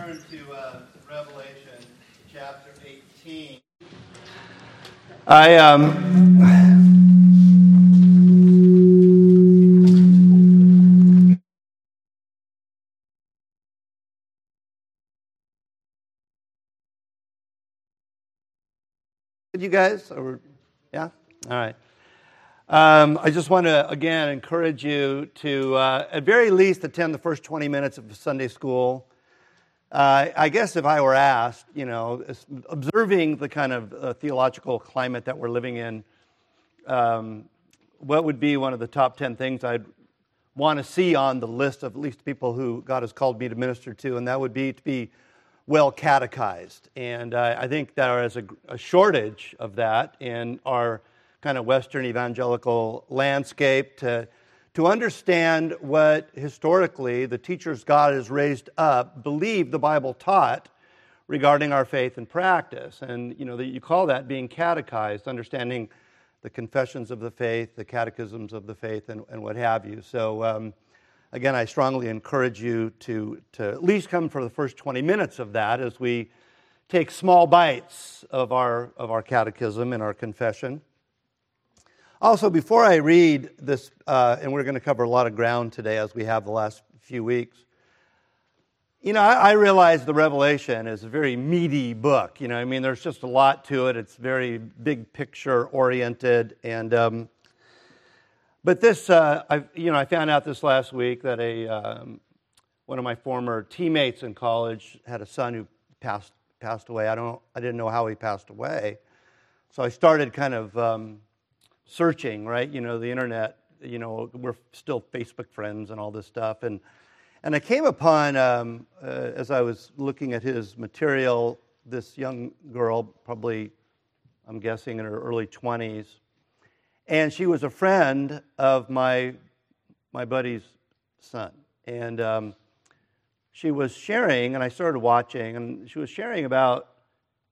turn to uh, Revelation chapter 18. I um. Did you guys, or yeah, all right. Um, I just want to again encourage you to, uh, at very least, attend the first 20 minutes of Sunday school. Uh, I guess if I were asked, you know, observing the kind of uh, theological climate that we're living in, um, what would be one of the top 10 things I'd want to see on the list of at least people who God has called me to minister to? And that would be to be well catechized. And uh, I think there is a, a shortage of that in our kind of Western evangelical landscape to, to understand what historically the teachers God has raised up believe the Bible taught regarding our faith and practice. And you know, you call that being catechized, understanding the confessions of the faith, the catechisms of the faith, and, and what have you. So, um, again, I strongly encourage you to, to at least come for the first 20 minutes of that as we take small bites of our, of our catechism and our confession. Also, before I read this, uh, and we're going to cover a lot of ground today as we have the last few weeks, you know, I, I realize the Revelation is a very meaty book. You know, I mean, there's just a lot to it. It's very big picture oriented, and um, but this, uh, I, you know, I found out this last week that a um, one of my former teammates in college had a son who passed passed away. I don't, I didn't know how he passed away, so I started kind of. Um, searching, right? You know, the internet, you know, we're still Facebook friends and all this stuff. And, and I came upon, um, uh, as I was looking at his material, this young girl, probably, I'm guessing, in her early 20s. And she was a friend of my, my buddy's son. And um, she was sharing, and I started watching, and she was sharing about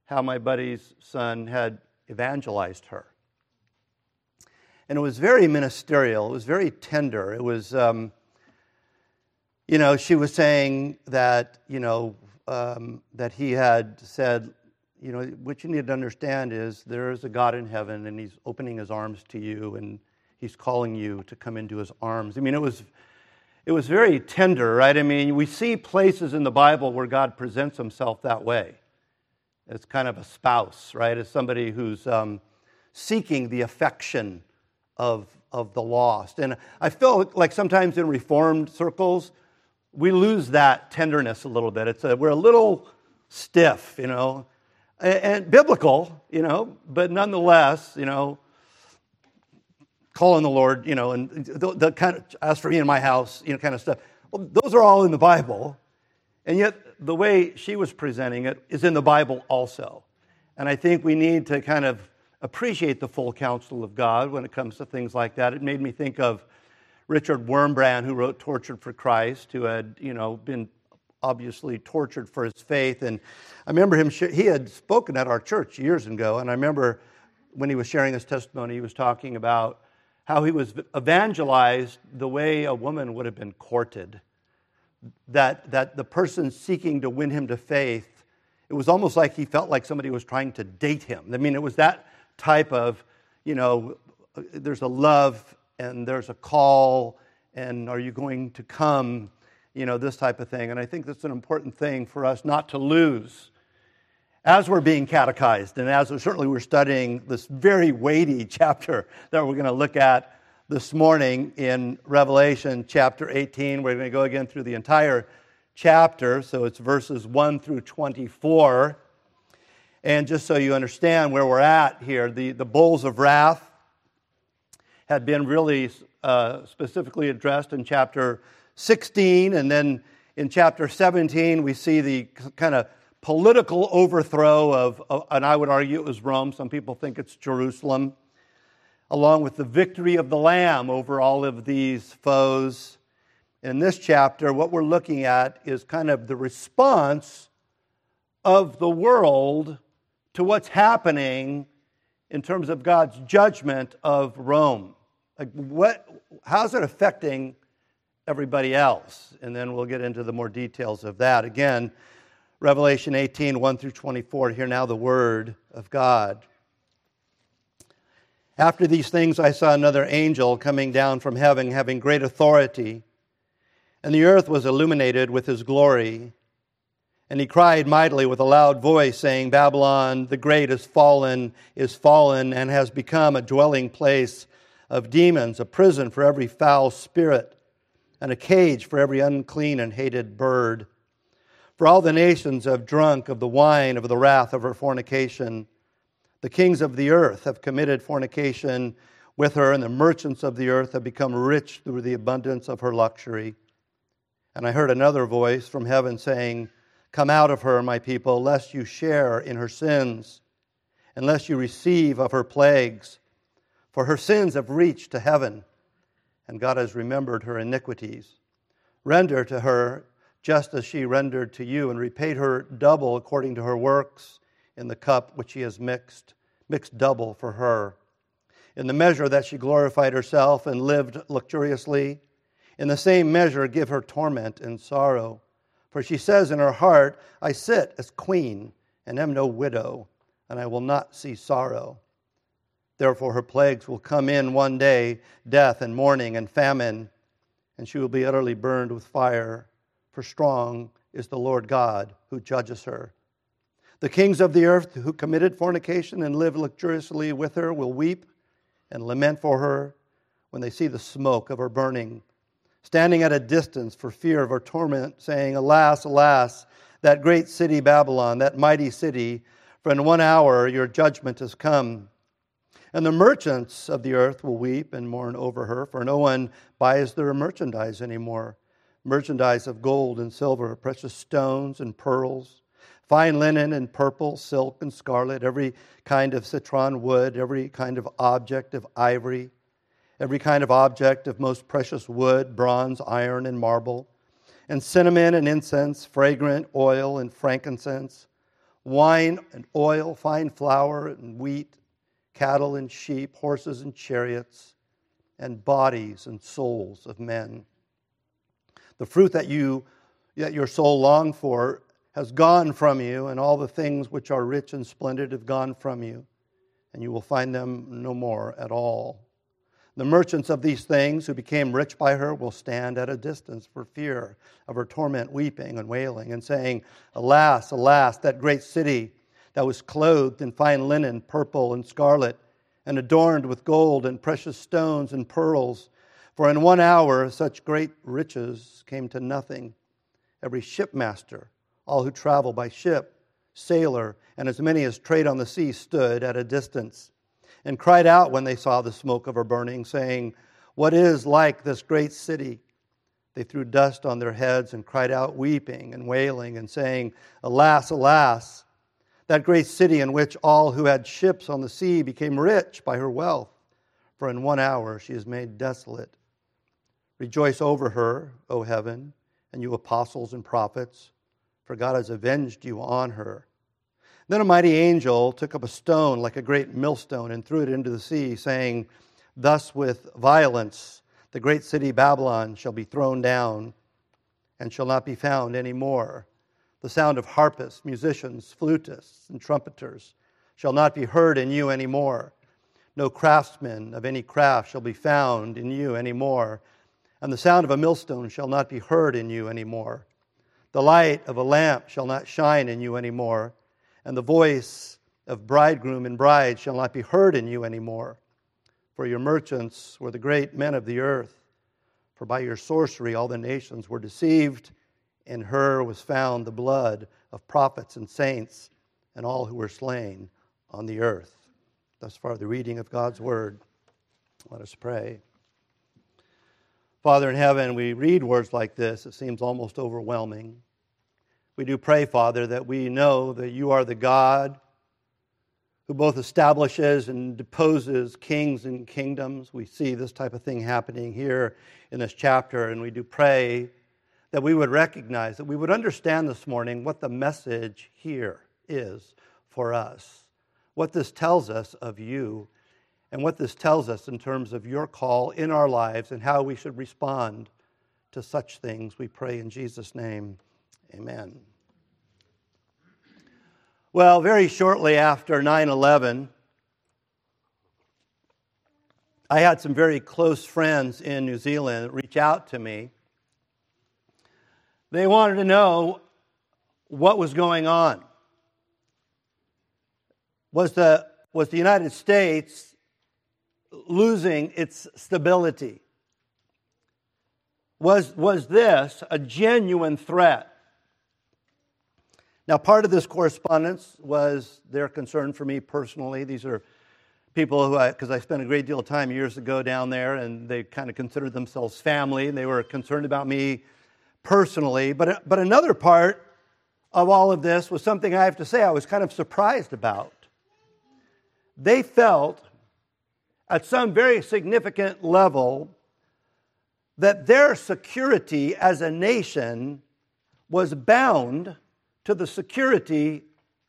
how my buddy's son had evangelized her and it was very ministerial. It was very tender. It was, um, you know, she was saying that, you know, um, that he had said, you know, what you need to understand is there is a God in heaven, and He's opening His arms to you, and He's calling you to come into His arms. I mean, it was, it was very tender, right? I mean, we see places in the Bible where God presents Himself that way, as kind of a spouse, right? As somebody who's um, seeking the affection of, of the lost. And I feel like sometimes in Reformed circles, we lose that tenderness a little bit. It's a, we're a little stiff, you know, and, and biblical, you know, but nonetheless, you know, calling the Lord, you know, and the, the kind of, as for me in my house, you know, kind of stuff. Well, those are all in the Bible. And yet, the way she was presenting it is in the Bible also. And I think we need to kind of appreciate the full counsel of God when it comes to things like that. It made me think of Richard Wurmbrand, who wrote Tortured for Christ, who had, you know, been obviously tortured for his faith. And I remember him, he had spoken at our church years ago, and I remember when he was sharing his testimony, he was talking about how he was evangelized the way a woman would have been courted. That, that the person seeking to win him to faith, it was almost like he felt like somebody was trying to date him. I mean, it was that type of, you know, there's a love and there's a call and are you going to come, you know, this type of thing. And I think that's an important thing for us not to lose as we're being catechized and as certainly we're studying this very weighty chapter that we're going to look at this morning in Revelation chapter 18. We're going to go again through the entire chapter, so it's verses 1 through 24. And just so you understand where we're at here, the, the bowls of wrath had been really uh, specifically addressed in chapter 16. And then in chapter 17, we see the kind of political overthrow of, of, and I would argue it was Rome. Some people think it's Jerusalem, along with the victory of the Lamb over all of these foes. In this chapter, what we're looking at is kind of the response of the world to what's happening in terms of God's judgment of Rome. Like what, how's it affecting everybody else? And then we'll get into the more details of that. Again, Revelation 18, 1 through 24. Hear now the word of God. After these things, I saw another angel coming down from heaven, having great authority, and the earth was illuminated with his glory. And he cried mightily with a loud voice, saying, Babylon the great is fallen, is fallen, and has become a dwelling place of demons, a prison for every foul spirit, and a cage for every unclean and hated bird. For all the nations have drunk of the wine of the wrath of her fornication. The kings of the earth have committed fornication with her, and the merchants of the earth have become rich through the abundance of her luxury. And I heard another voice from heaven saying, Come out of her, my people, lest you share in her sins, unless you receive of her plagues. For her sins have reached to heaven, and God has remembered her iniquities. Render to her just as she rendered to you, and repaid her double according to her works in the cup which she has mixed, mixed double for her. In the measure that she glorified herself and lived luxuriously, in the same measure give her torment and sorrow. For she says in her heart, I sit as queen and am no widow, and I will not see sorrow. Therefore, her plagues will come in one day death and mourning and famine, and she will be utterly burned with fire, for strong is the Lord God who judges her. The kings of the earth who committed fornication and lived luxuriously with her will weep and lament for her when they see the smoke of her burning standing at a distance for fear of her torment, saying, Alas, alas, that great city Babylon, that mighty city, for in one hour your judgment has come. And the merchants of the earth will weep and mourn over her, for no one buys their merchandise anymore merchandise of gold and silver, precious stones and pearls, fine linen and purple, silk and scarlet, every kind of citron wood, every kind of object of ivory every kind of object of most precious wood, bronze, iron, and marble, and cinnamon and incense, fragrant oil and frankincense, wine and oil, fine flour and wheat, cattle and sheep, horses and chariots, and bodies and souls of men. The fruit that you that your soul longed for has gone from you, and all the things which are rich and splendid have gone from you, and you will find them no more at all. The merchants of these things who became rich by her will stand at a distance for fear of her torment, weeping and wailing, and saying, Alas, alas, that great city that was clothed in fine linen, purple and scarlet, and adorned with gold and precious stones and pearls. For in one hour such great riches came to nothing. Every shipmaster, all who travel by ship, sailor, and as many as trade on the sea stood at a distance and cried out when they saw the smoke of her burning, saying, What is like this great city? They threw dust on their heads and cried out, weeping and wailing, and saying, Alas, alas, that great city in which all who had ships on the sea became rich by her wealth, for in one hour she is made desolate. Rejoice over her, O heaven, and you apostles and prophets, for God has avenged you on her. Then a mighty angel took up a stone like a great millstone and threw it into the sea, saying, Thus with violence the great city Babylon shall be thrown down and shall not be found any more. The sound of harpists, musicians, flutists, and trumpeters shall not be heard in you any more. No craftsman of any craft shall be found in you any more, and the sound of a millstone shall not be heard in you any more. The light of a lamp shall not shine in you any more and the voice of bridegroom and bride shall not be heard in you anymore. For your merchants were the great men of the earth. For by your sorcery all the nations were deceived. In her was found the blood of prophets and saints and all who were slain on the earth. Thus far, the reading of God's word. Let us pray. Father in heaven, we read words like this. It seems almost overwhelming. We do pray, Father, that we know that you are the God who both establishes and deposes kings and kingdoms. We see this type of thing happening here in this chapter, and we do pray that we would recognize, that we would understand this morning what the message here is for us, what this tells us of you, and what this tells us in terms of your call in our lives and how we should respond to such things. We pray in Jesus' name. Amen. Well, very shortly after 9 11, I had some very close friends in New Zealand reach out to me. They wanted to know what was going on. Was the, was the United States losing its stability? Was, was this a genuine threat? Now, part of this correspondence was their concern for me personally. These are people who I, because I spent a great deal of time years ago down there, and they kind of considered themselves family, and they were concerned about me personally. But, but another part of all of this was something I have to say I was kind of surprised about. They felt at some very significant level that their security as a nation was bound to the security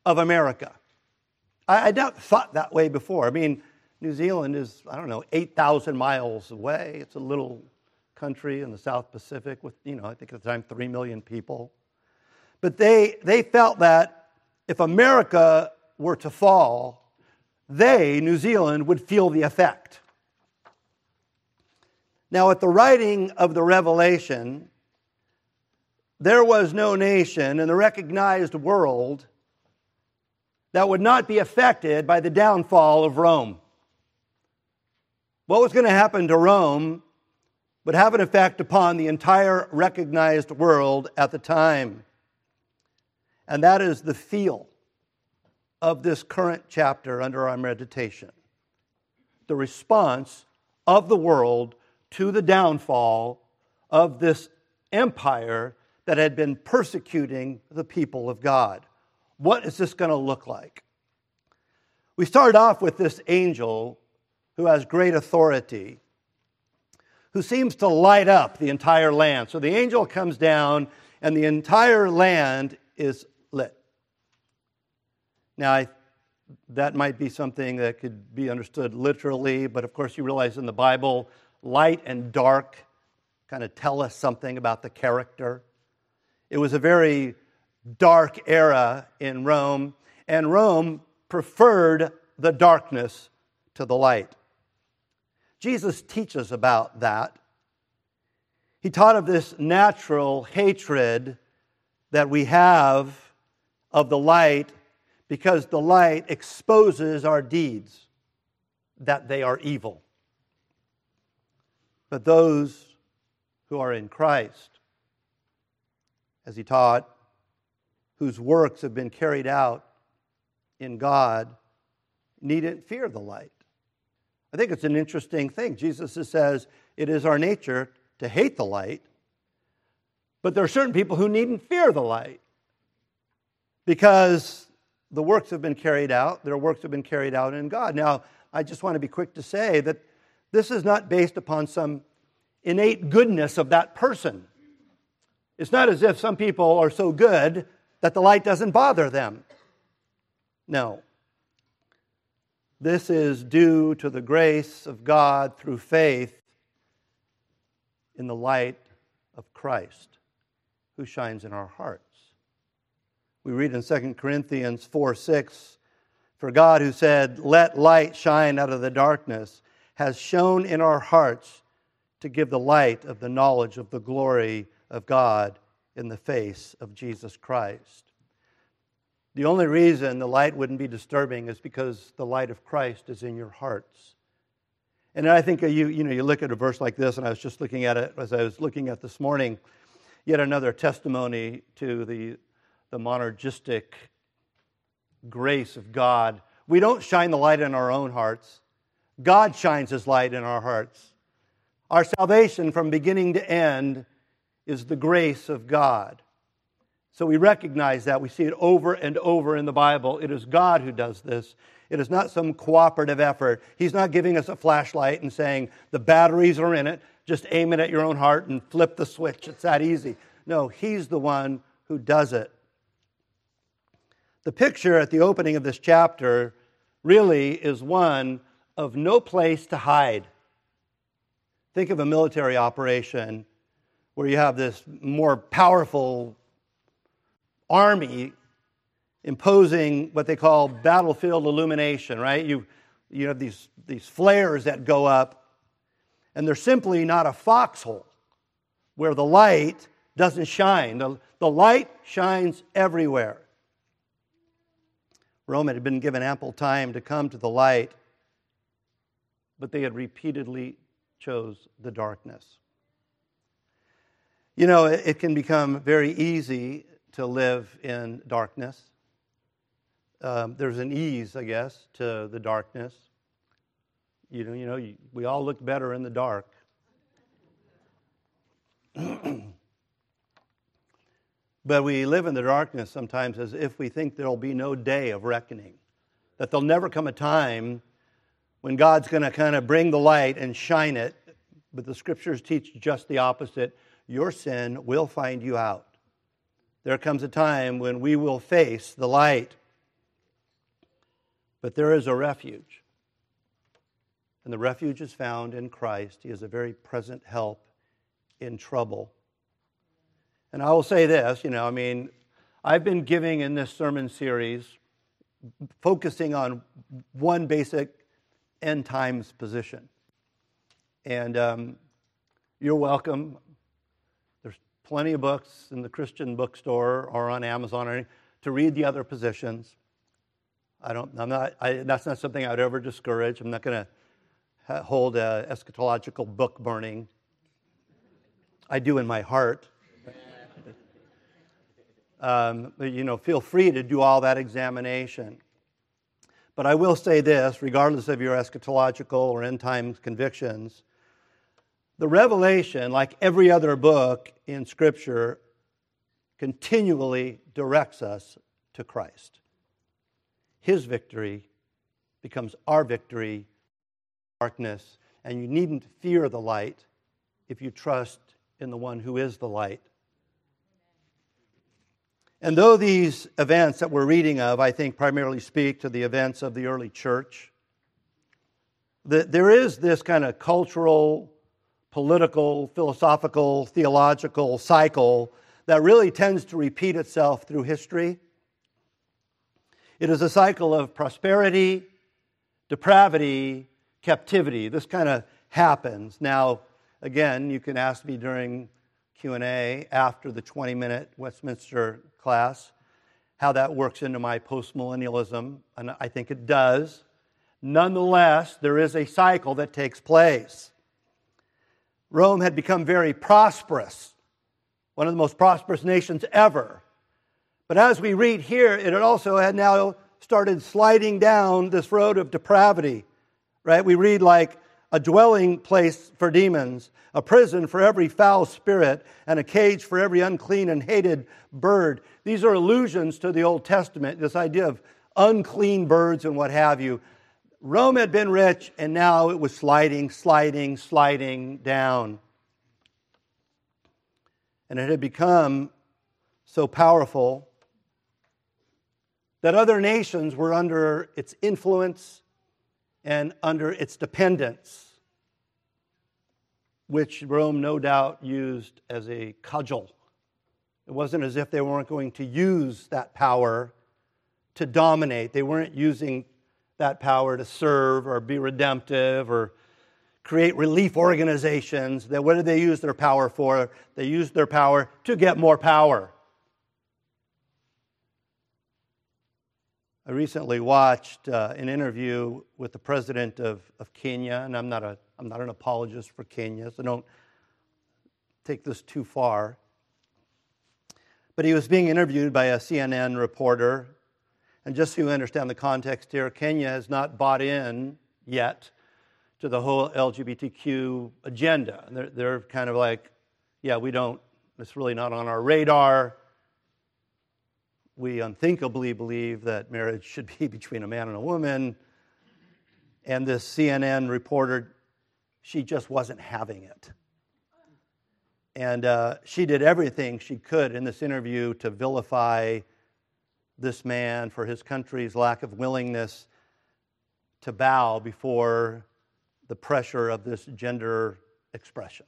of America. I, I not thought that way before. I mean, New Zealand is, I don't know, 8,000 miles away. It's a little country in the South Pacific with, you know, I think at the time 3 million people. But they, they felt that if America were to fall, they, New Zealand, would feel the effect. Now, at the writing of the Revelation, there was no nation in the recognized world that would not be affected by the downfall of Rome. What was going to happen to Rome would have an effect upon the entire recognized world at the time. And that is the feel of this current chapter under our meditation. The response of the world to the downfall of this empire that had been persecuting the people of God. What is this going to look like? We start off with this angel who has great authority, who seems to light up the entire land. So the angel comes down, and the entire land is lit. Now, I, that might be something that could be understood literally, but of course, you realize in the Bible, light and dark kind of tell us something about the character. It was a very dark era in Rome, and Rome preferred the darkness to the light. Jesus teaches about that. He taught of this natural hatred that we have of the light because the light exposes our deeds, that they are evil. But those who are in Christ, as he taught, whose works have been carried out in God, needn't fear the light. I think it's an interesting thing. Jesus says it is our nature to hate the light, but there are certain people who needn't fear the light because the works have been carried out, their works have been carried out in God. Now, I just want to be quick to say that this is not based upon some innate goodness of that person. It's not as if some people are so good that the light doesn't bother them. No. This is due to the grace of God through faith in the light of Christ who shines in our hearts. We read in 2 Corinthians 4 6, For God who said, Let light shine out of the darkness, has shone in our hearts to give the light of the knowledge of the glory of God in the face of Jesus Christ. The only reason the light wouldn't be disturbing is because the light of Christ is in your hearts. And I think you, you know, you look at a verse like this, and I was just looking at it as I was looking at this morning, yet another testimony to the, the monergistic grace of God. We don't shine the light in our own hearts. God shines his light in our hearts. Our salvation from beginning to end is the grace of God. So we recognize that. We see it over and over in the Bible. It is God who does this. It is not some cooperative effort. He's not giving us a flashlight and saying, the batteries are in it, just aim it at your own heart and flip the switch. It's that easy. No, He's the one who does it. The picture at the opening of this chapter really is one of no place to hide. Think of a military operation where you have this more powerful army imposing what they call battlefield illumination, right? You, you have these, these flares that go up, and they're simply not a foxhole where the light doesn't shine. The, the light shines everywhere. Rome had been given ample time to come to the light, but they had repeatedly chose the darkness. You know, it, it can become very easy to live in darkness. Um, there's an ease, I guess, to the darkness. You know, you know, you, we all look better in the dark. but we live in the darkness sometimes as if we think there'll be no day of reckoning, that there'll never come a time when God's going to kind of bring the light and shine it. But the scriptures teach just the opposite. Your sin will find you out. There comes a time when we will face the light. But there is a refuge. And the refuge is found in Christ. He is a very present help in trouble. And I will say this you know, I mean, I've been giving in this sermon series, focusing on one basic end times position. And um, you're welcome. Plenty of books in the Christian bookstore or on Amazon or to read the other positions. I don't, I'm not, I, that's not something I would ever discourage. I'm not going to hold a eschatological book burning. I do in my heart. Um, but, you know, feel free to do all that examination. But I will say this regardless of your eschatological or end times convictions, the Revelation, like every other book in Scripture, continually directs us to Christ. His victory becomes our victory, darkness, and you needn't fear the light if you trust in the one who is the light. And though these events that we're reading of, I think, primarily speak to the events of the early church, that there is this kind of cultural, political, philosophical, theological cycle that really tends to repeat itself through history. It is a cycle of prosperity, depravity, captivity. This kind of happens. Now, again, you can ask me during Q&A after the 20-minute Westminster class how that works into my postmillennialism, and I think it does. Nonetheless, there is a cycle that takes place. Rome had become very prosperous, one of the most prosperous nations ever. But as we read here, it also had now started sliding down this road of depravity, right? We read like a dwelling place for demons, a prison for every foul spirit, and a cage for every unclean and hated bird. These are allusions to the Old Testament, this idea of unclean birds and what have you. Rome had been rich, and now it was sliding, sliding, sliding down. And it had become so powerful that other nations were under its influence and under its dependence, which Rome no doubt used as a cudgel. It wasn't as if they weren't going to use that power to dominate. They weren't using that power to serve or be redemptive or create relief organizations. That what did they use their power for? They used their power to get more power. I recently watched uh, an interview with the president of, of Kenya, and I'm not, a, I'm not an apologist for Kenya, so don't take this too far. But he was being interviewed by a CNN reporter, and just so you understand the context here, Kenya has not bought in yet to the whole LGBTQ agenda. They're, they're kind of like, yeah, we don't, it's really not on our radar we unthinkably believe that marriage should be between a man and a woman. And this CNN reporter, she just wasn't having it. And uh, she did everything she could in this interview to vilify this man for his country's lack of willingness to bow before the pressure of this gender expression.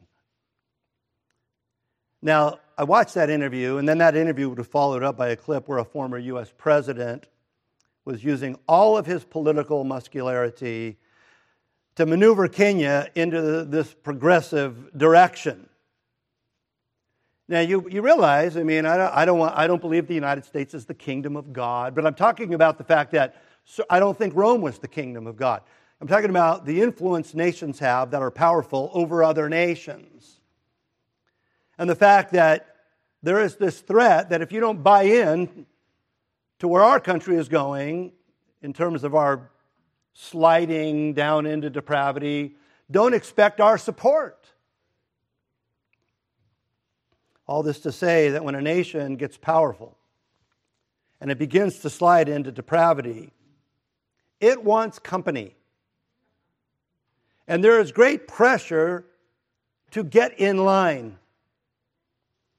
Now, I watched that interview, and then that interview was followed up by a clip where a former U.S. president was using all of his political muscularity to maneuver Kenya into this progressive direction. Now, you, you realize, I mean, I don't, I, don't want, I don't believe the United States is the kingdom of God, but I'm talking about the fact that so I don't think Rome was the kingdom of God. I'm talking about the influence nations have that are powerful over other nations. And the fact that there is this threat that if you don't buy in to where our country is going in terms of our sliding down into depravity, don't expect our support. All this to say that when a nation gets powerful and it begins to slide into depravity, it wants company. And there is great pressure to get in line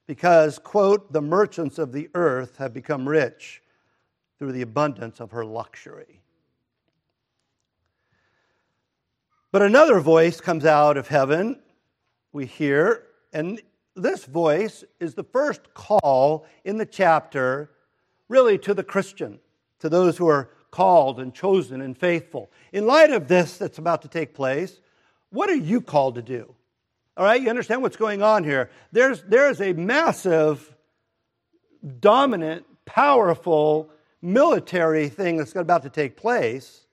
because, quote, the merchants of the earth have become rich through the abundance of her luxury. But another voice comes out of heaven, we hear, and this voice is the first call in the chapter, really, to the Christian, to those who are called and chosen and faithful. In light of this that's about to take place, what are you called to do? All right, you understand what's going on here. There's, there's a massive, dominant, powerful military thing that's about to take place.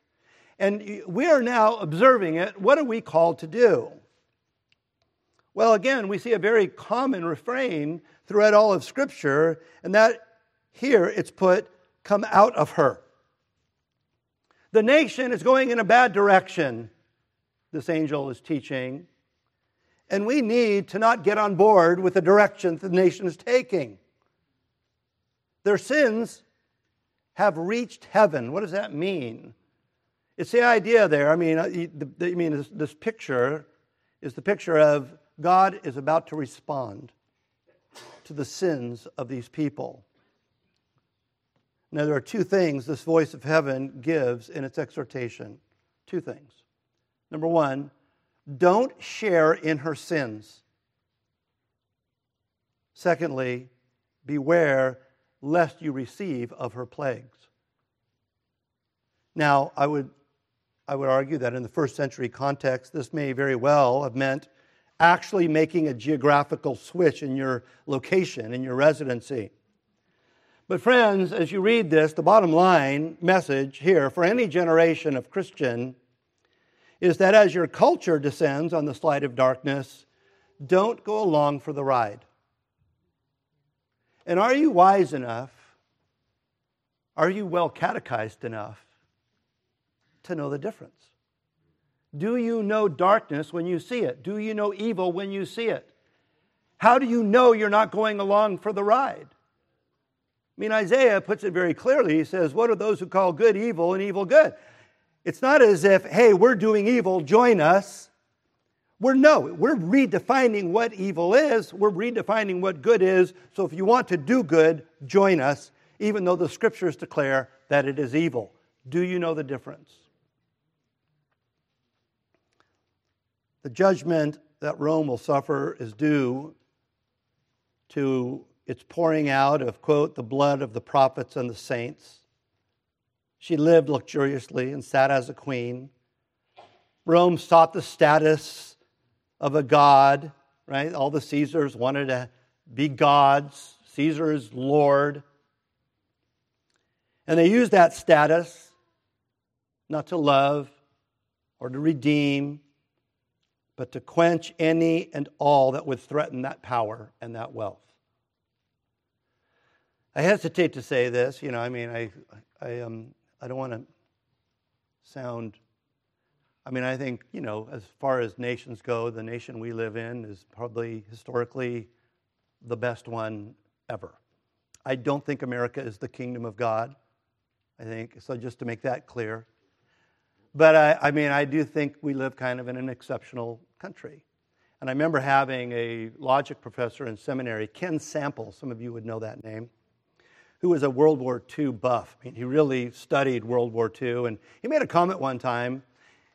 And we are now observing it. What are we called to do? Well, again, we see a very common refrain throughout all of Scripture, and that here it's put, come out of her. The nation is going in a bad direction, this angel is teaching, and we need to not get on board with the direction the nation is taking. Their sins have reached heaven. What does that mean? It's the idea there. I mean, uh, I mean this, this picture is the picture of God is about to respond to the sins of these people. Now, there are two things this voice of heaven gives in its exhortation. Two things. Number one, don't share in her sins. Secondly, beware lest you receive of her plagues. Now, I would, I would argue that in the first century context, this may very well have meant actually making a geographical switch in your location, in your residency. But, friends, as you read this, the bottom line message here for any generation of Christian is that as your culture descends on the slide of darkness, don't go along for the ride. And are you wise enough? Are you well catechized enough to know the difference? Do you know darkness when you see it? Do you know evil when you see it? How do you know you're not going along for the ride? I mean, Isaiah puts it very clearly. He says, What are those who call good evil and evil good? It's not as if, hey, we're doing evil, join us. We're no, we're redefining what evil is, we're redefining what good is. So if you want to do good, join us, even though the scriptures declare that it is evil. Do you know the difference? The judgment that Rome will suffer is due to its pouring out of, quote, the blood of the prophets and the saints. She lived luxuriously and sat as a queen. Rome sought the status of a god, right? All the Caesars wanted to be gods. Caesar is Lord. And they used that status not to love or to redeem but to quench any and all that would threaten that power and that wealth. I hesitate to say this, you know, I mean, I, I, um, I don't want to sound, I mean, I think, you know, as far as nations go, the nation we live in is probably historically the best one ever. I don't think America is the kingdom of God. I think, so just to make that clear. But I, I mean, I do think we live kind of in an exceptional country. And I remember having a logic professor in seminary, Ken Sample, some of you would know that name, who was a World War II buff. I mean, he really studied World War II. And he made a comment one time,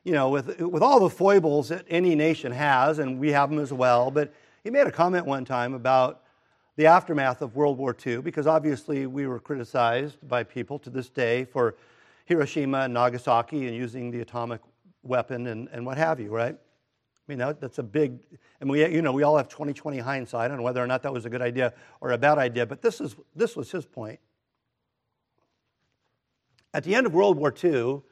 you know, with, with all the foibles that any nation has, and we have them as well, but he made a comment one time about the aftermath of World War II, because obviously we were criticized by people to this day for Hiroshima and Nagasaki and using the atomic weapon and, and what have you, right? I mean, that, that's a big, and we, you know, we all have 2020 hindsight on whether or not that was a good idea or a bad idea, but this, is, this was his point. At the end of World War II,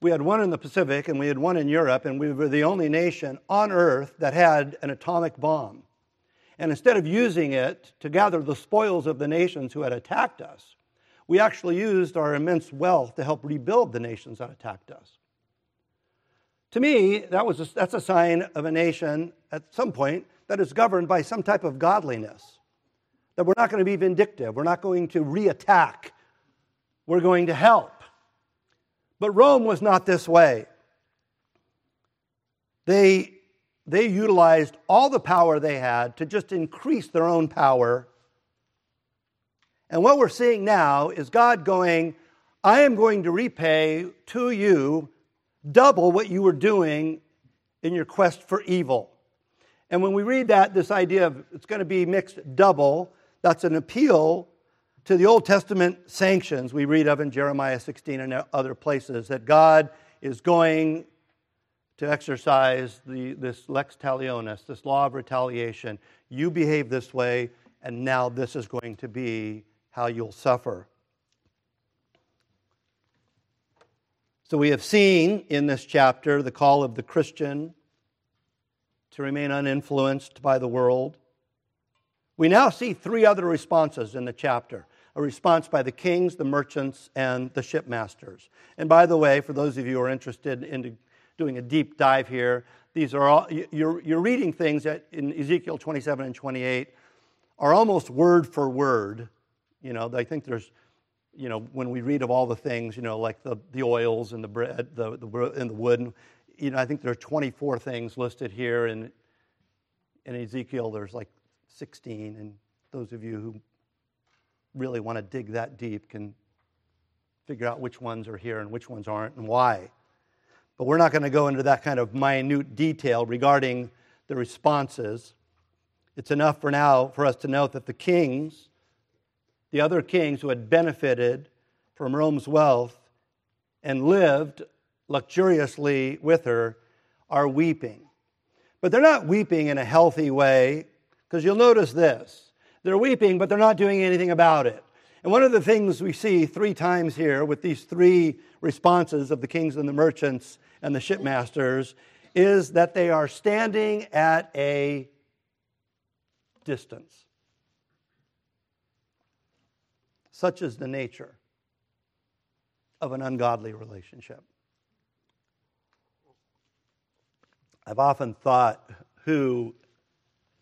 we had won in the Pacific and we had won in Europe, and we were the only nation on earth that had an atomic bomb. And instead of using it to gather the spoils of the nations who had attacked us, we actually used our immense wealth to help rebuild the nations that attacked us. To me, that was a, that's a sign of a nation at some point that is governed by some type of godliness. That we're not going to be vindictive, we're not going to reattack, we're going to help. But Rome was not this way. They, they utilized all the power they had to just increase their own power. And what we're seeing now is God going, I am going to repay to you double what you were doing in your quest for evil. And when we read that, this idea of it's going to be mixed double, that's an appeal to the Old Testament sanctions we read of in Jeremiah 16 and other places that God is going to exercise the, this lex talionis, this law of retaliation. You behave this way, and now this is going to be how you'll suffer. So we have seen in this chapter the call of the Christian to remain uninfluenced by the world. We now see three other responses in the chapter a response by the kings, the merchants, and the shipmasters. And by the way, for those of you who are interested in doing a deep dive here, these are all, you're, you're reading things that in Ezekiel 27 and 28 are almost word for word. You know, I think there's, you know, when we read of all the things, you know, like the, the oils and the bread, the, the, and the wood, and, you know, I think there are 24 things listed here. And in Ezekiel, there's like 16. And those of you who really want to dig that deep can figure out which ones are here and which ones aren't and why. But we're not going to go into that kind of minute detail regarding the responses. It's enough for now for us to note that the kings, the other kings who had benefited from Rome's wealth and lived luxuriously with her, are weeping. But they're not weeping in a healthy way, because you'll notice this they're weeping, but they're not doing anything about it. And one of the things we see three times here with these three responses of the kings and the merchants and the shipmasters is that they are standing at a distance. Such is the nature of an ungodly relationship. I've often thought who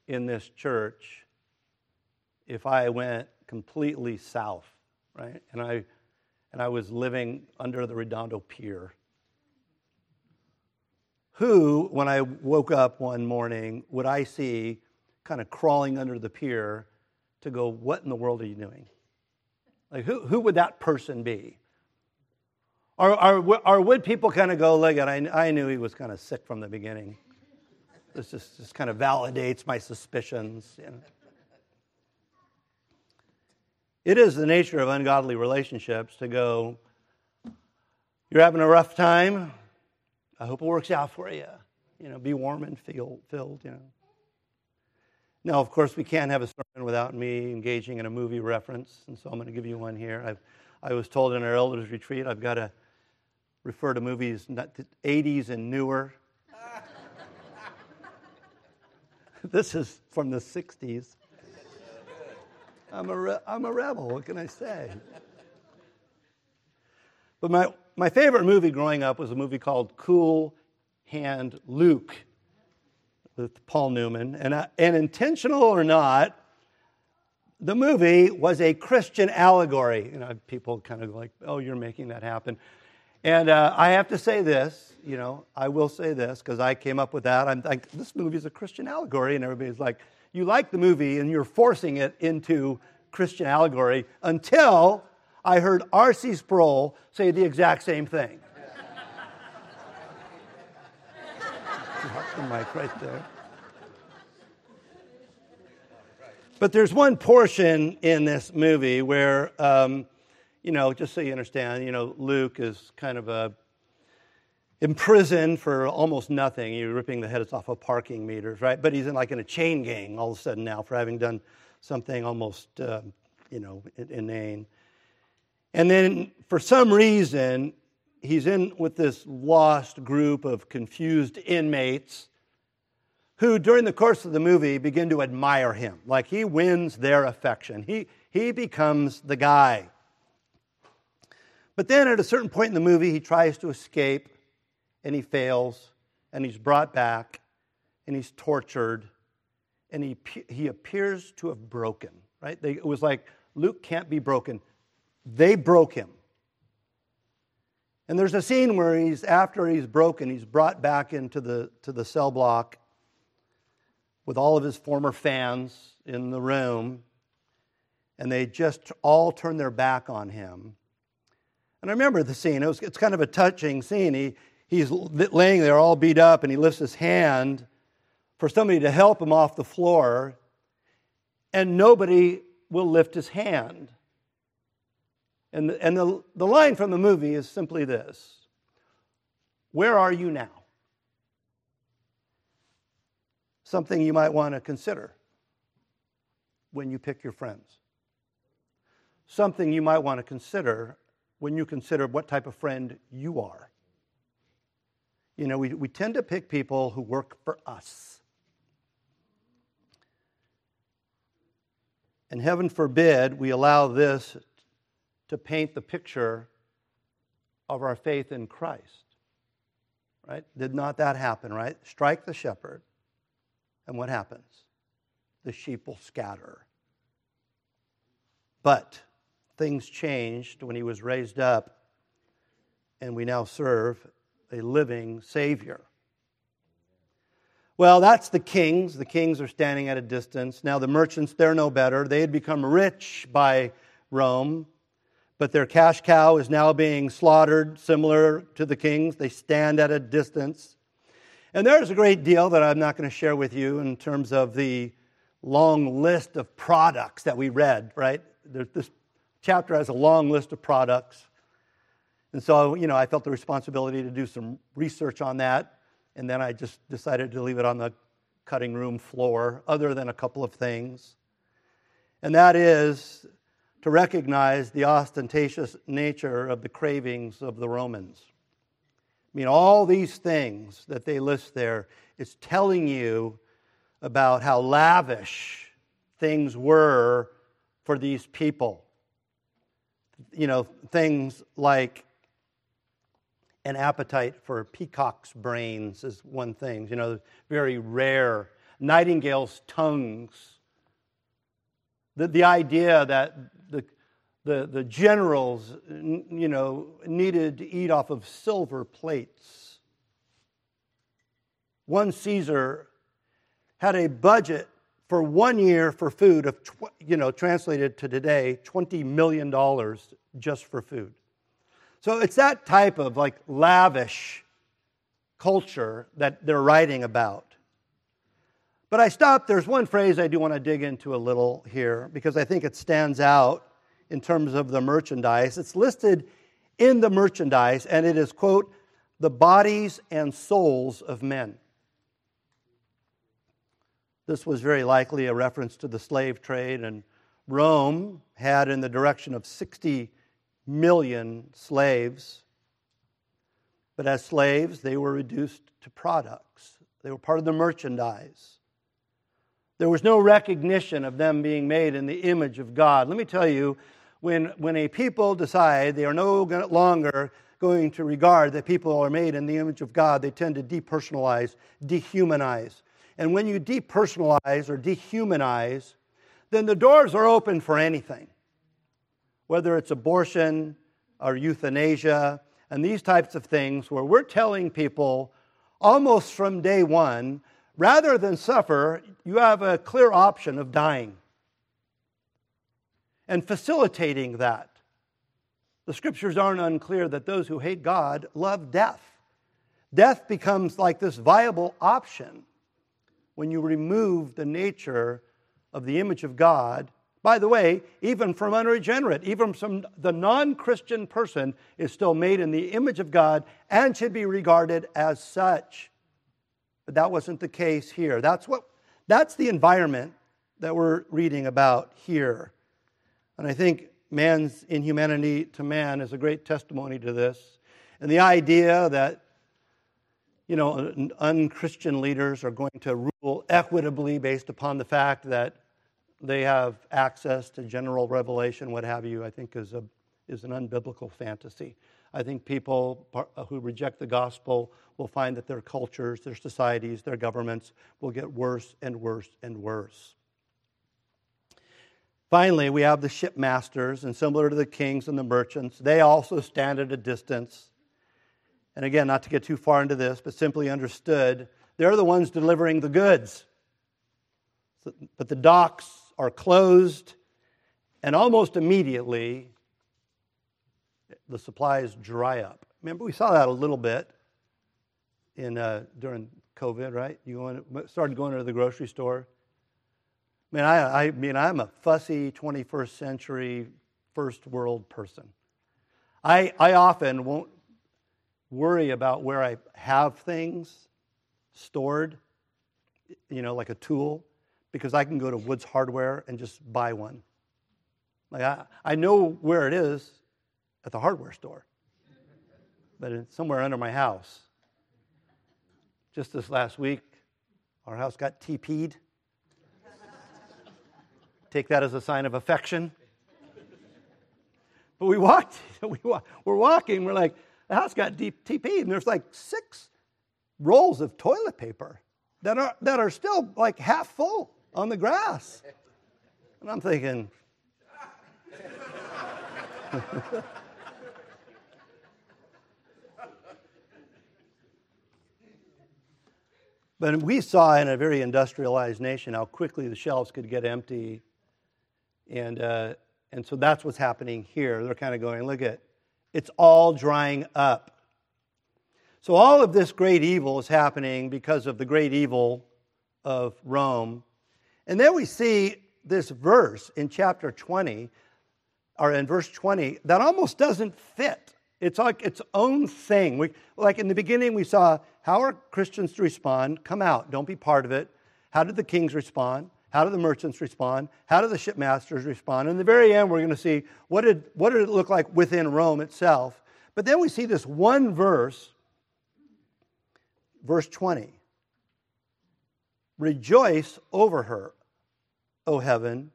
in this church if I went completely south, right? And I, and I was living under the Redondo Pier. Who, when I woke up one morning, would I see kind of crawling under the pier to go, What in the world are you doing? Like, who, who would that person be? Or, or, or would people kind of go, Look, I, I knew he was kind of sick from the beginning. This just, just kind of validates my suspicions. You know? It is the nature of ungodly relationships to go, you're having a rough time. I hope it works out for you. You know, be warm and feel, filled, you know. Now, of course, we can't have a sermon without me engaging in a movie reference, and so I'm going to give you one here. I've, I was told in our elders retreat I've got to refer to movies 80s and newer. this is from the 60s. I'm a, re- I'm a rebel. What can I say? But my, my favorite movie growing up was a movie called Cool Hand Luke with Paul Newman. And, I, and intentional or not, the movie was a Christian allegory. You know, people kind of like, oh, you're making that happen. And uh, I have to say this, you know, I will say this because I came up with that. I'm like, this movie is a Christian allegory. And everybody's like, you like the movie and you're forcing it into Christian allegory until I heard R.C. Sproul say the exact same thing. mic right there. But there's one portion in this movie where, um, you know, just so you understand, you know, Luke is kind of a imprisoned for almost nothing. You're ripping the heads off of parking meters, right? But he's in like in a chain gang all of a sudden now for having done something almost, uh, you know, inane. And then for some reason, he's in with this lost group of confused inmates who, during the course of the movie, begin to admire him. Like he wins their affection. He, he becomes the guy. But then at a certain point in the movie, he tries to escape and he fails and he's brought back and he's tortured and he, he appears to have broken, right? They, it was like Luke can't be broken. They broke him. And there's a scene where he's, after he's broken, he's brought back into the, to the cell block with all of his former fans in the room, and they just all turn their back on him. And I remember the scene. It was, it's kind of a touching scene. He, he's laying there all beat up, and he lifts his hand for somebody to help him off the floor, and nobody will lift his hand. And, the, and the, the line from the movie is simply this Where are you now? Something you might want to consider when you pick your friends. Something you might want to consider when you consider what type of friend you are. You know, we, we tend to pick people who work for us. And heaven forbid we allow this to paint the picture of our faith in Christ. Right? Did not that happen, right? Strike the shepherd, and what happens? The sheep will scatter. But things changed when he was raised up, and we now serve a living Savior. Well, that's the kings. The kings are standing at a distance. Now, the merchants, they're no better. They had become rich by Rome but their cash cow is now being slaughtered, similar to the kings. They stand at a distance. And there's a great deal that I'm not going to share with you in terms of the long list of products that we read, right? This chapter has a long list of products. And so, you know, I felt the responsibility to do some research on that. And then I just decided to leave it on the cutting room floor, other than a couple of things. And that is to recognize the ostentatious nature of the cravings of the Romans. I mean, all these things that they list there is telling you about how lavish things were for these people. You know, things like an appetite for peacock's brains is one thing, you know, very rare. Nightingale's tongues. The, the idea that the, the the generals, you know, needed to eat off of silver plates. One Caesar had a budget for one year for food of, you know, translated to today, $20 million just for food. So it's that type of like lavish culture that they're writing about. But I stopped. There's one phrase I do want to dig into a little here because I think it stands out in terms of the merchandise. It's listed in the merchandise, and it is, quote, the bodies and souls of men. This was very likely a reference to the slave trade, and Rome had in the direction of 60 million slaves. But as slaves, they were reduced to products, they were part of the merchandise. There was no recognition of them being made in the image of God. Let me tell you, when, when a people decide they are no longer going to regard that people are made in the image of God, they tend to depersonalize, dehumanize. And when you depersonalize or dehumanize, then the doors are open for anything, whether it's abortion or euthanasia and these types of things, where we're telling people almost from day one rather than suffer, you have a clear option of dying and facilitating that. The scriptures aren't unclear that those who hate God love death. Death becomes like this viable option when you remove the nature of the image of God, by the way, even from unregenerate, even from the non Christian person, is still made in the image of God and should be regarded as such. But that wasn't the case here. That's, what, that's the environment that we're reading about here. And I think man's inhumanity to man is a great testimony to this. And the idea that, you know, unchristian leaders are going to rule equitably based upon the fact that they have access to general revelation, what have you, I think is, a, is an unbiblical fantasy. I think people uh, who reject the gospel will find that their cultures, their societies, their governments will get worse and worse and worse. Finally, we have the shipmasters, and similar to the kings and the merchants, they also stand at a distance. And again, not to get too far into this, but simply understood, they're the ones delivering the goods. But the docks are closed, and almost immediately, the supplies dry up. Remember, we saw that a little bit in, uh, during COVID, right? You started going to the grocery store I mean, I, I mean, I'm a fussy 21st century first world person. I, I often won't worry about where I have things stored, you know, like a tool, because I can go to Woods Hardware and just buy one. Like I, I know where it is at the hardware store, but it's somewhere under my house. Just this last week, our house got TP'd. Take that as a sign of affection. But we walked, we walk, we're walking, we're like, the house got deep TP, and there's like six rolls of toilet paper that are, that are still like half full on the grass. And I'm thinking, but we saw in a very industrialized nation how quickly the shelves could get empty and, uh, and so that's what's happening here. They're kind of going, look at, it's all drying up. So all of this great evil is happening because of the great evil of Rome. And then we see this verse in chapter 20, or in verse 20, that almost doesn't fit. It's like its own thing. We, like in the beginning, we saw how are Christians to respond? Come out, don't be part of it. How did the kings respond? How do the merchants respond? How do the shipmasters respond? In the very end, we're going to see what did, what did it look like within Rome itself. But then we see this one verse, verse 20. Rejoice over her, O heaven,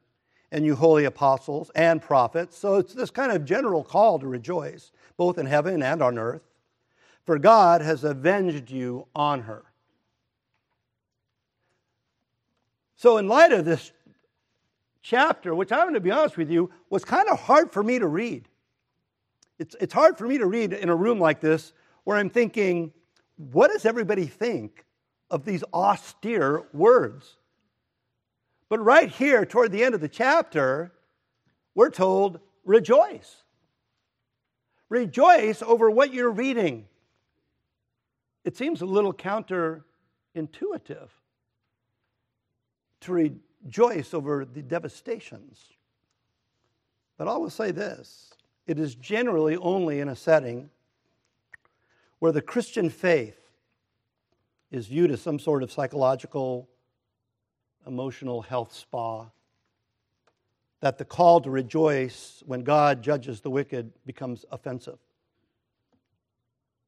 and you holy apostles and prophets. So it's this kind of general call to rejoice, both in heaven and on earth. For God has avenged you on her. So, in light of this chapter, which I'm going to be honest with you, was kind of hard for me to read. It's, it's hard for me to read in a room like this where I'm thinking, what does everybody think of these austere words? But right here, toward the end of the chapter, we're told, rejoice. Rejoice over what you're reading. It seems a little counterintuitive to rejoice over the devastations. But I will say this it is generally only in a setting where the Christian faith is viewed as some sort of psychological, emotional health spa that the call to rejoice when God judges the wicked becomes offensive.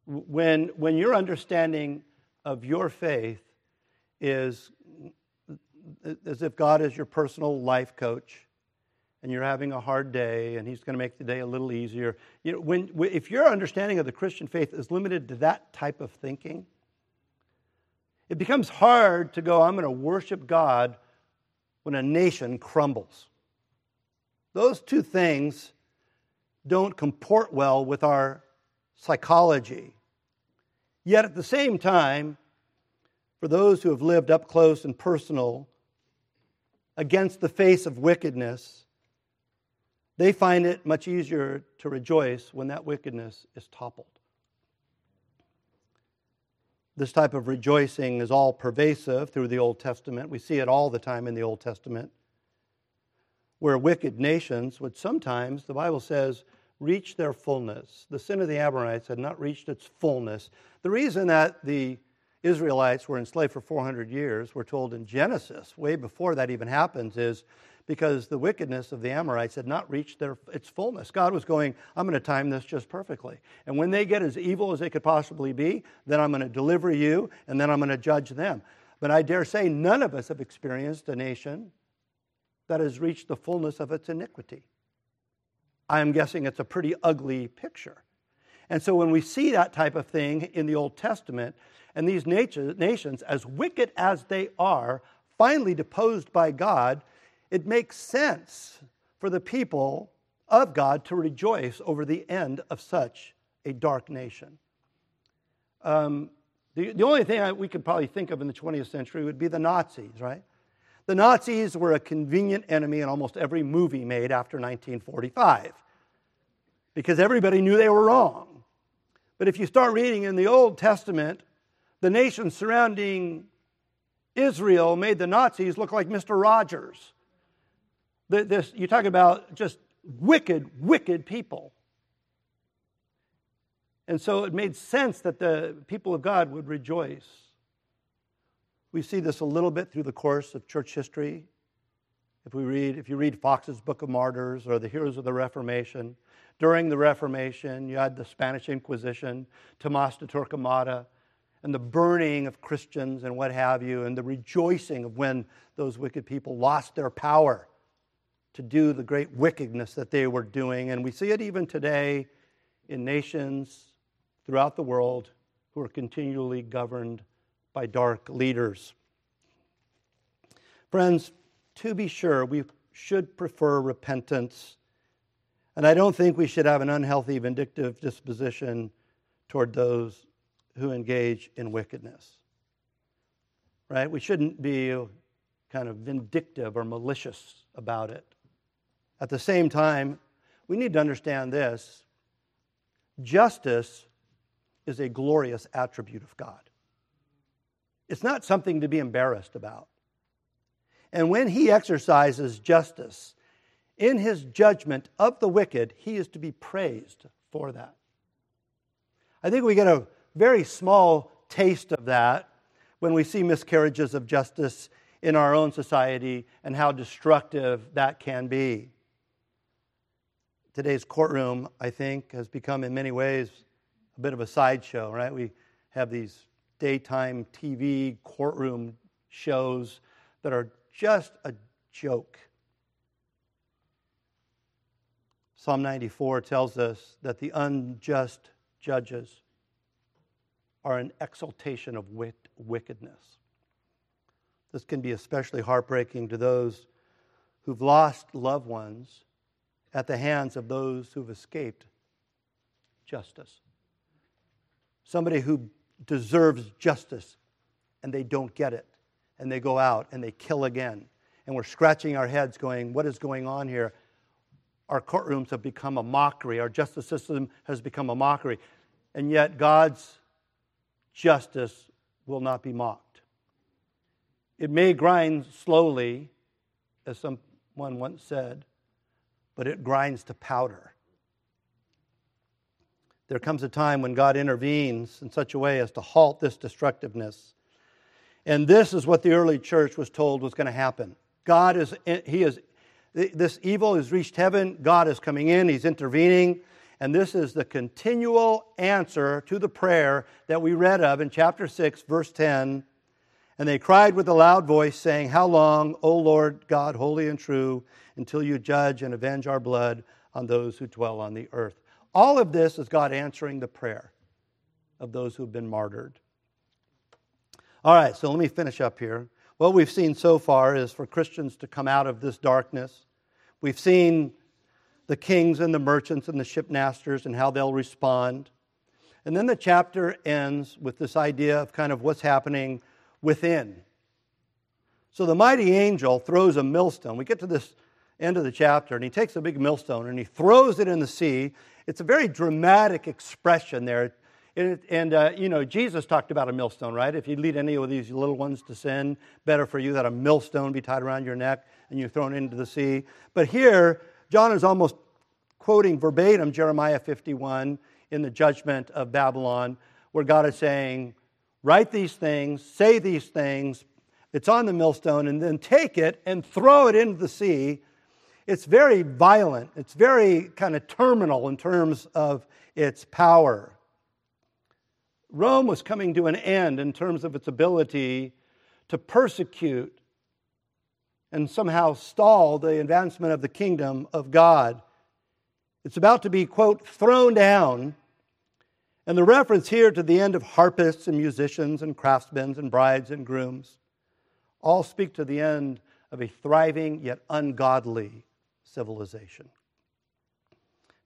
When, when your understanding of your faith is as if God is your personal life coach and you're having a hard day and he's going to make the day a little easier. You know, when, if your understanding of the Christian faith is limited to that type of thinking, it becomes hard to go, I'm going to worship God when a nation crumbles. Those two things don't comport well with our psychology. Yet at the same time, for those who have lived up close and personal against the face of wickedness, they find it much easier to rejoice when that wickedness is toppled. This type of rejoicing is all pervasive through the Old Testament. We see it all the time in the Old Testament. where wicked nations would sometimes, the Bible says, reach their fullness. The sin of the Amorites had not reached its fullness. The reason that the Israelites were enslaved for 400 years, we're told in Genesis, way before that even happens, is because the wickedness of the Amorites had not reached their, its fullness. God was going, I'm going to time this just perfectly. And when they get as evil as they could possibly be, then I'm going to deliver you, and then I'm going to judge them. But I dare say none of us have experienced a nation that has reached the fullness of its iniquity. I am guessing it's a pretty ugly picture. And so when we see that type of thing in the Old Testament, and these nations, as wicked as they are, finally deposed by God, it makes sense for the people of God to rejoice over the end of such a dark nation. Um, the, the only thing I, we could probably think of in the 20th century would be the Nazis, right? The Nazis were a convenient enemy in almost every movie made after 1945 because everybody knew they were wrong. But if you start reading in the Old Testament, the nations surrounding Israel made the Nazis look like Mr. Rogers. This, you talk about just wicked, wicked people. And so it made sense that the people of God would rejoice. We see this a little bit through the course of church history. If we read, if you read Foxe's Book of Martyrs or the Heroes of the Reformation, during the Reformation, you had the Spanish Inquisition, Tomas de Torquemada, and the burning of Christians and what have you, and the rejoicing of when those wicked people lost their power to do the great wickedness that they were doing. And we see it even today in nations throughout the world who are continually governed by dark leaders. Friends, to be sure, we should prefer repentance. And I don't think we should have an unhealthy, vindictive disposition toward those who engage in wickedness. Right? We shouldn't be kind of vindictive or malicious about it. At the same time, we need to understand this justice is a glorious attribute of God. It's not something to be embarrassed about. And when he exercises justice in his judgment of the wicked, he is to be praised for that. I think we get a very small taste of that when we see miscarriages of justice in our own society and how destructive that can be. Today's courtroom, I think, has become in many ways a bit of a sideshow, right? We have these daytime TV courtroom shows that are just a joke. Psalm 94 tells us that the unjust judges are an exaltation of wickedness. This can be especially heartbreaking to those who've lost loved ones at the hands of those who've escaped justice somebody who deserves justice and they don't get it. And they go out and they kill again. And we're scratching our heads going, what is going on here? Our courtrooms have become a mockery. Our justice system has become a mockery. And yet, God's justice will not be mocked. It may grind slowly, as someone once said, but it grinds to powder there comes a time when God intervenes in such a way as to halt this destructiveness. And this is what the early church was told was going to happen. God is, He is, this evil has reached heaven. God is coming in, He's intervening. And this is the continual answer to the prayer that we read of in chapter 6, verse 10. And they cried with a loud voice, saying, How long, O Lord God, holy and true, until you judge and avenge our blood on those who dwell on the earth? All of this is God answering the prayer of those who've been martyred. All right, so let me finish up here. What we've seen so far is for Christians to come out of this darkness. We've seen the kings and the merchants and the shipmasters and how they'll respond. And then the chapter ends with this idea of kind of what's happening within. So the mighty angel throws a millstone. We get to this end of the chapter, and he takes a big millstone and he throws it in the sea, it's a very dramatic expression there. And, and uh, you know, Jesus talked about a millstone, right? If you lead any of these little ones to sin, better for you that a millstone be tied around your neck and you're thrown into the sea. But here, John is almost quoting verbatim Jeremiah 51 in the judgment of Babylon, where God is saying, Write these things, say these things, it's on the millstone, and then take it and throw it into the sea. It's very violent, it's very kind of terminal in terms of its power. Rome was coming to an end in terms of its ability to persecute and somehow stall the advancement of the kingdom of God. It's about to be, quote, thrown down. And the reference here to the end of harpists and musicians and craftsmen and brides and grooms all speak to the end of a thriving yet ungodly civilization.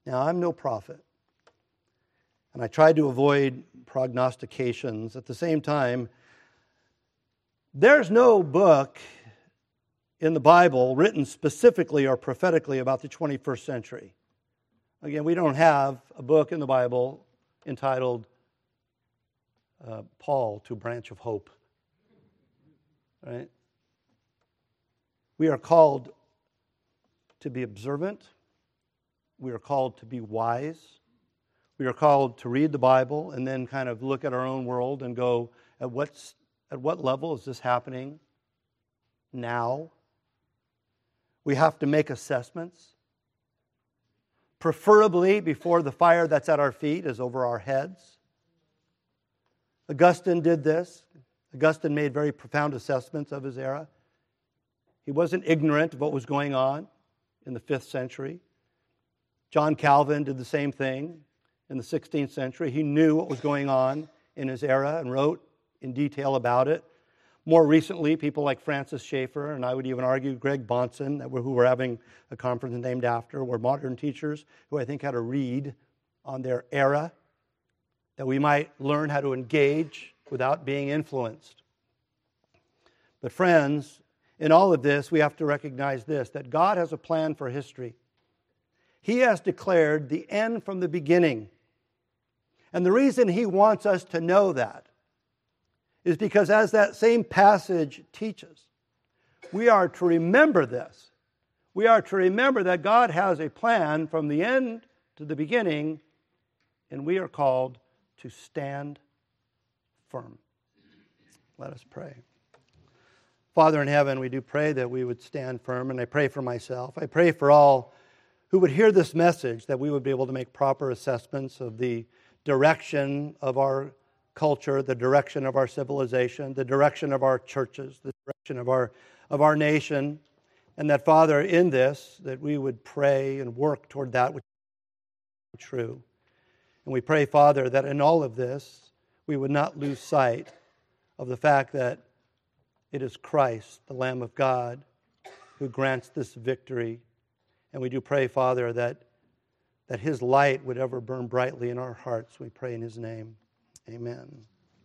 Now, I'm no prophet, and I try to avoid prognostications. At the same time, there's no book in the Bible written specifically or prophetically about the 21st century. Again, we don't have a book in the Bible entitled uh, Paul to Branch of Hope. Right? We are called to be observant. We are called to be wise. We are called to read the Bible and then kind of look at our own world and go, at, what's, at what level is this happening now? We have to make assessments, preferably before the fire that's at our feet is over our heads. Augustine did this. Augustine made very profound assessments of his era. He wasn't ignorant of what was going on in the fifth century. John Calvin did the same thing in the 16th century. He knew what was going on in his era and wrote in detail about it. More recently, people like Francis Schaeffer, and I would even argue Greg Bahnsen, who we're having a conference named after, were modern teachers who I think had a read on their era that we might learn how to engage without being influenced. But, friends, in all of this, we have to recognize this that God has a plan for history. He has declared the end from the beginning. And the reason He wants us to know that is because, as that same passage teaches, we are to remember this. We are to remember that God has a plan from the end to the beginning, and we are called to stand firm. Let us pray. Father in heaven, we do pray that we would stand firm, and I pray for myself. I pray for all who would hear this message that we would be able to make proper assessments of the direction of our culture, the direction of our civilization, the direction of our churches, the direction of our, of our nation. And that, Father, in this, that we would pray and work toward that which is true. And we pray, Father, that in all of this, we would not lose sight of the fact that it is Christ, the Lamb of God, who grants this victory. And we do pray, Father, that, that his light would ever burn brightly in our hearts. We pray in his name. Amen.